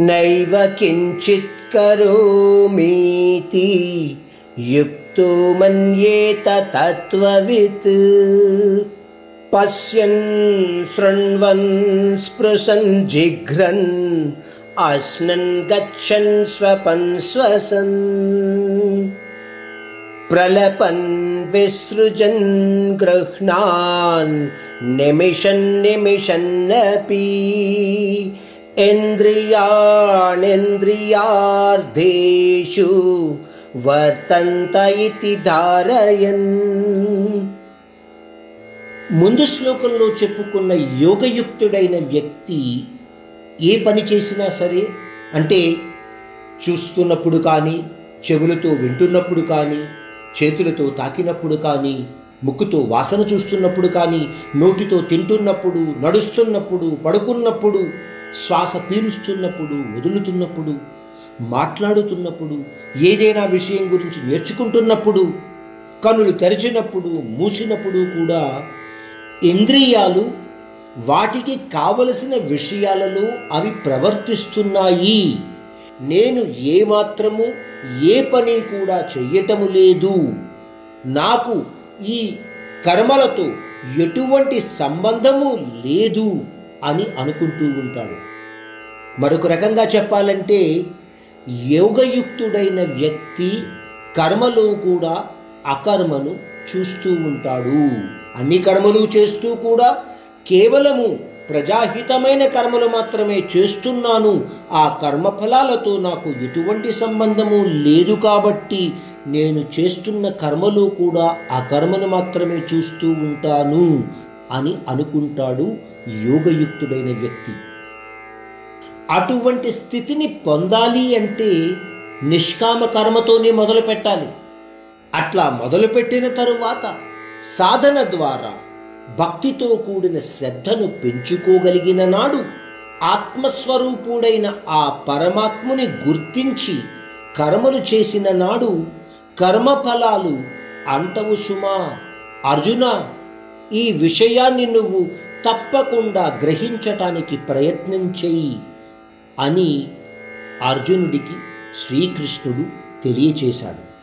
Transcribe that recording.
नैव किञ्चित् करोमीति। युक्तो मन्येत तत्त्ववित्। पश्यन् शृण्वन् स्पृशन् जिघ्रन् अश्नन् गच्छन् स्वपन् स्वसन्। प्रलपन् विसृजन् गृह्णान् निमिषन् निमिषन्नपि। ఇంద్రియాణింద్రియార్థేషు వర్తంత ఇది ధారయన్. ముందు శ్లోకంలో చెప్పుకున్న యోగయుక్తుడైన వ్యక్తి ఏ పని చేసినా సరే అంటే చూస్తున్నప్పుడు కానీ చెవులతో వింటున్నప్పుడు కానీ చేతులతో తాకినప్పుడు కానీ ముక్కుతో వాసన చూస్తున్నప్పుడు కానీ నోటితో తింటున్నప్పుడు నడుస్తున్నప్పుడు పడుకున్నప్పుడు శ్వాస పీలుస్తున్నప్పుడు వదులుతున్నప్పుడు మాట్లాడుతున్నప్పుడు ఏదైనా విషయం గురించి నేర్చుకుంటున్నప్పుడు కనులు తెరిచినప్పుడు మూసినప్పుడు కూడా ఇంద్రియాలు వాటికి కావలసిన విషయాలలో అవి ప్రవర్తిస్తున్నాయి. నేను ఏమాత్రము ఏ పని కూడా చెయ్యటము లేదు. నాకు ఈ కర్మలతో ఎటువంటి సంబంధము లేదు. అని అనుకుంటూ ఉంటాడు. మరొక రకంగా చెప్పాలంటే యోగయుక్తుడైన వ్యక్తి కర్మలో కూడా అకర్మను చూస్తూ ఉంటాడు. అన్ని కర్మలు చేస్తూ కూడా కేవలము ప్రజాహితమైన కర్మలు మాత్రమే చేస్తున్నాను. ఆ కర్మఫలాలతో నాకు ఎటువంటి సంబంధము లేదు కాబట్టి నేను చేస్తున్న కర్మలో కూడా ఆ కర్మను మాత్రమే చూస్తూ ఉంటాను అని అనుకుంటాడు యోగయుక్తుడైన వ్యక్తి. అటువంటి స్థితిని పొందాలి అంటే నిష్కామ కర్మతోనే మొదలు పెట్టాలి. అట్లా మొదలుపెట్టిన తరువాత సాధన ద్వారా భక్తితో కూడిన శ్రద్ధను పెంచుకోగలిగిన నాడు ఆత్మస్వరూపుడైన ఆ పరమాత్ముని గుర్తించి కర్మలు చేసిన నాడు కర్మఫలాలు అంటవు సుమా. అర్జున ఈ విషయాన్ని నువ్వు తప్పకుండా గ్రహించటానికి ప్రయత్నం చేయి అని అర్జునుడికి శ్రీకృష్ణుడు తెలియచేశాడు.